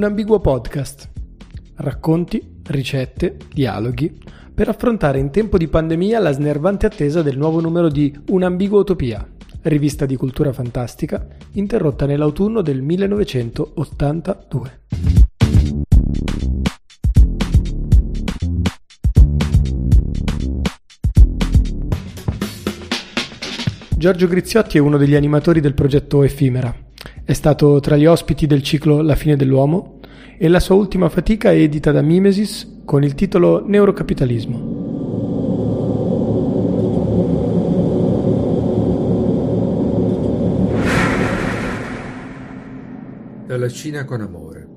Un ambiguo podcast. Racconti, ricette, dialoghi per affrontare in tempo di pandemia la snervante attesa del nuovo numero di Un'ambigua utopia, rivista di cultura fantastica interrotta nell'autunno del 1982. Giorgio Griziotti è uno degli animatori del progetto Effimera. È stato tra gli ospiti del ciclo La fine dell'uomo e la sua ultima fatica è edita da Mimesis con il titolo Neurocapitalismo. Dalla Cina con amore.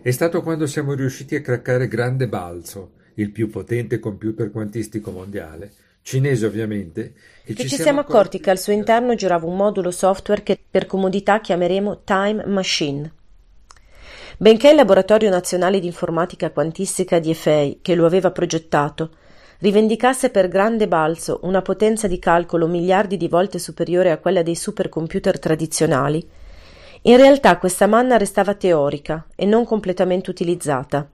È stato quando siamo riusciti a craccare Grande Balzo, il più potente computer quantistico mondiale, cinese ovviamente, che, che ci, siamo accorti che al suo interno girava un modulo software che per comodità chiameremo Time Machine. Benché il Laboratorio Nazionale di Informatica Quantistica di EFEI, che lo aveva progettato, rivendicasse per grande balzo una potenza di calcolo miliardi di volte superiore a quella dei supercomputer tradizionali, in realtà questa manna restava teorica e non completamente utilizzata.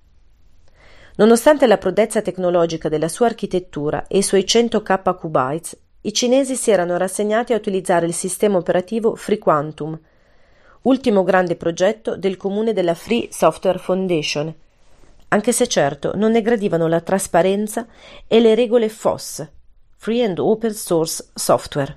Nonostante la prodezza tecnologica della sua architettura e i suoi 100k qubits, i cinesi si erano rassegnati a utilizzare il sistema operativo FreeQuantum, ultimo grande progetto del comune della Free Software Foundation, anche se certo non ne gradivano la trasparenza e le regole FOSS, Free and Open Source Software.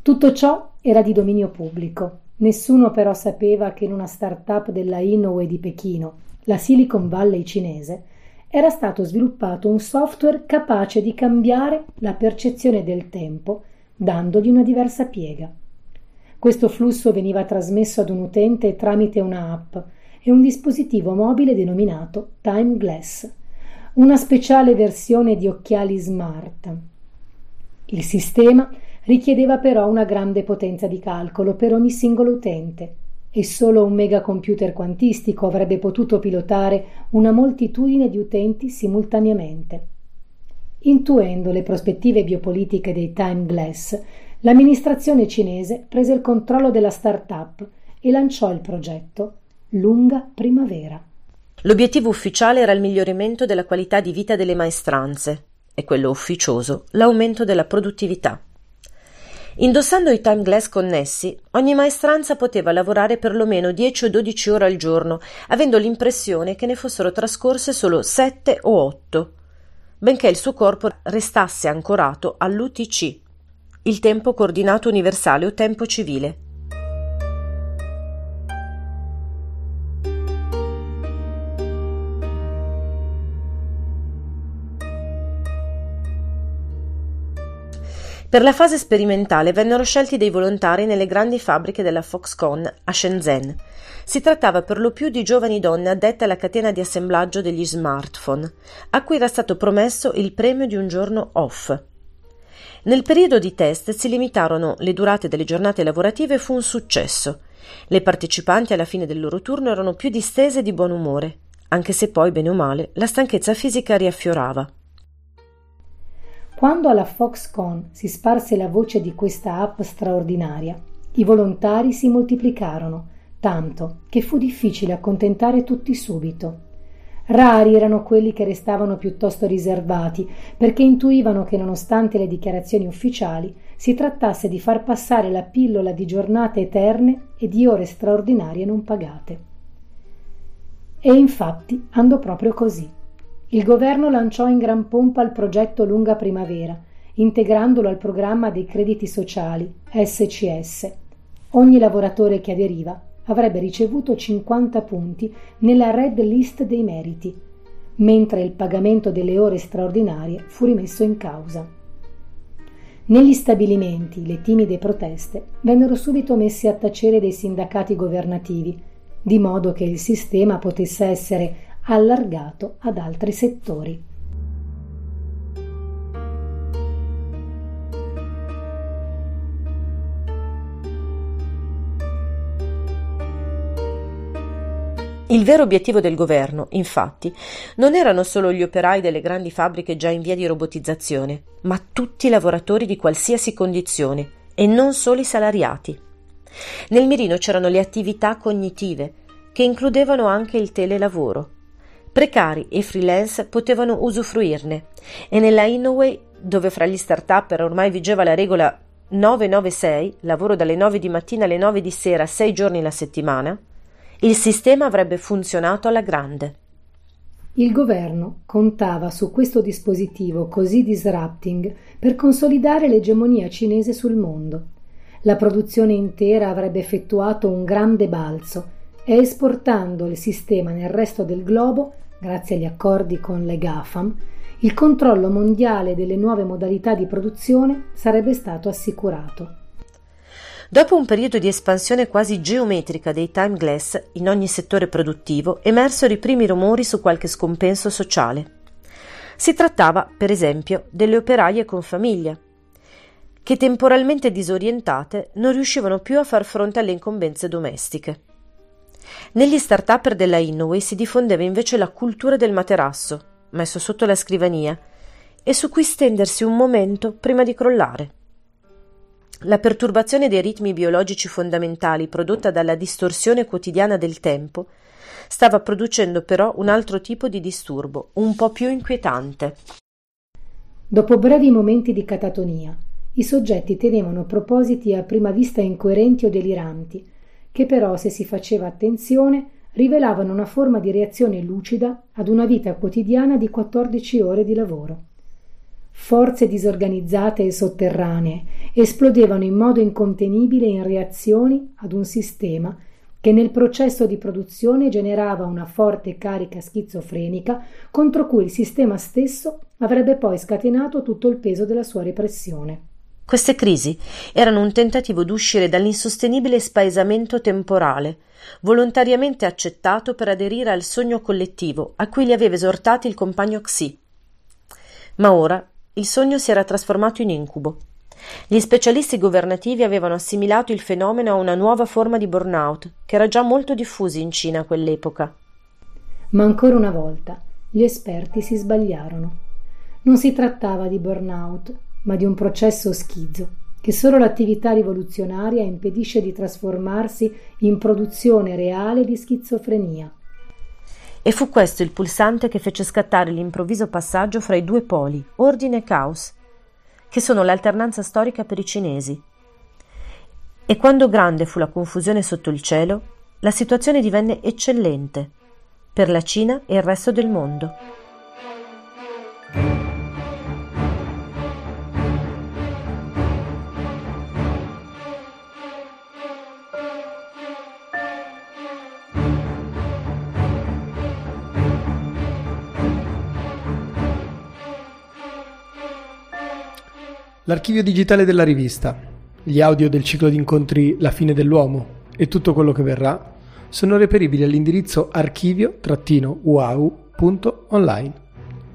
Tutto ciò era di dominio pubblico. Nessuno però sapeva che in una start-up della Inoue di Pechino, la Silicon Valley cinese, era stato sviluppato un software capace di cambiare la percezione del tempo dandogli una diversa piega. Questo flusso veniva trasmesso ad un utente tramite una app e un dispositivo mobile denominato Time Glass, una speciale versione di occhiali smart. Il sistema richiedeva però una grande potenza di calcolo per ogni singolo utente e solo un megacomputer quantistico avrebbe potuto pilotare una moltitudine di utenti simultaneamente. Intuendo le prospettive biopolitiche dei Time Glass, l'amministrazione cinese prese il controllo della start-up e lanciò il progetto Lunga Primavera. L'obiettivo ufficiale era il miglioramento della qualità di vita delle maestranze e quello ufficioso l'aumento della produttività. Indossando i time glass connessi, ogni maestranza poteva lavorare per lo meno 10 o 12 ore al giorno, avendo l'impressione che ne fossero trascorse solo 7 o 8, benché il suo corpo restasse ancorato all'UTC, il tempo coordinato universale o tempo civile. Per la fase sperimentale vennero scelti dei volontari nelle grandi fabbriche della Foxconn a Shenzhen. Si trattava per lo più di giovani donne addette alla catena di assemblaggio degli smartphone, a cui era stato promesso il premio di un giorno off. Nel periodo di test si limitarono le durate delle giornate lavorative e fu un successo. Le partecipanti alla fine del loro turno erano più distese e di buon umore, anche se poi, bene o male, la stanchezza fisica riaffiorava. Quando alla Foxconn si sparse la voce di questa app straordinaria, i volontari si moltiplicarono, tanto che fu difficile accontentare tutti subito. Rari erano quelli che restavano piuttosto riservati, perché intuivano che nonostante le dichiarazioni ufficiali si trattasse di far passare la pillola di giornate eterne e di ore straordinarie non pagate. E infatti andò proprio così. Il governo lanciò in gran pompa il progetto Lunga Primavera, integrandolo al programma dei crediti sociali, SCS. Ogni lavoratore che aderiva avrebbe ricevuto 50 punti nella red list dei meriti, mentre il pagamento delle ore straordinarie fu rimesso in causa. Negli stabilimenti le timide proteste vennero subito messe a tacere dei sindacati governativi, di modo che il sistema potesse essere allargato ad altri settori. Il vero obiettivo del governo, infatti, non erano solo gli operai delle grandi fabbriche già in via di robotizzazione, ma tutti i lavoratori di qualsiasi condizione, e non solo i salariati. Nel mirino c'erano le attività cognitive, che includevano anche il telelavoro. Precari e freelance potevano usufruirne e nella Innoway, dove fra gli start-up ormai vigeva la regola 996, lavoro dalle 9 di mattina alle 9 di sera, 6 giorni la settimana, il sistema avrebbe funzionato alla grande. Il governo contava su questo dispositivo così disrupting per consolidare l'egemonia cinese sul mondo. La produzione intera avrebbe effettuato un grande balzo e esportando il sistema nel resto del globo, grazie agli accordi con le GAFAM, il controllo mondiale delle nuove modalità di produzione sarebbe stato assicurato. Dopo un periodo di espansione quasi geometrica dei time glass in ogni settore produttivo, emersero i primi rumori su qualche scompenso sociale. Si trattava, per esempio, delle operaie con famiglia, che temporalmente disorientate non riuscivano più a far fronte alle incombenze domestiche. Negli start-up della Innoway si diffondeva invece la cultura del materasso, messo sotto la scrivania, e su cui stendersi un momento prima di crollare. La perturbazione dei ritmi biologici fondamentali prodotta dalla distorsione quotidiana del tempo stava producendo però un altro tipo di disturbo, un po' più inquietante. Dopo brevi momenti di catatonia, i soggetti tenevano propositi a prima vista incoerenti o deliranti, che però, se si faceva attenzione, rivelavano una forma di reazione lucida ad una vita quotidiana di 14 ore di lavoro. Forze disorganizzate e sotterranee esplodevano in modo incontenibile in reazioni ad un sistema che nel processo di produzione generava una forte carica schizofrenica contro cui il sistema stesso avrebbe poi scatenato tutto il peso della sua repressione. Queste crisi erano un tentativo d'uscire dall'insostenibile spaesamento temporale, volontariamente accettato per aderire al sogno collettivo a cui li aveva esortati il compagno Xi. Ma ora il sogno si era trasformato in incubo. Gli specialisti governativi avevano assimilato il fenomeno a una nuova forma di burnout, che era già molto diffusa in Cina a quell'epoca. Ma ancora una volta gli esperti si sbagliarono. Non si trattava di burnout, ma di un processo schizzo che solo l'attività rivoluzionaria impedisce di trasformarsi in produzione reale di schizofrenia. E fu questo il pulsante che fece scattare l'improvviso passaggio fra i due poli, ordine e caos, che sono l'alternanza storica per i cinesi. E quando grande fu la confusione sotto il cielo, la situazione divenne eccellente per la Cina e il resto del mondo. L'archivio digitale della rivista, gli audio del ciclo di incontri La fine dell'uomo e tutto quello che verrà sono reperibili all'indirizzo archivio-wow.online.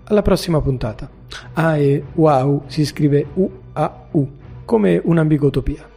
Alla prossima puntata. Ah, e wow si scrive U-A-U, come un'ambigotopia.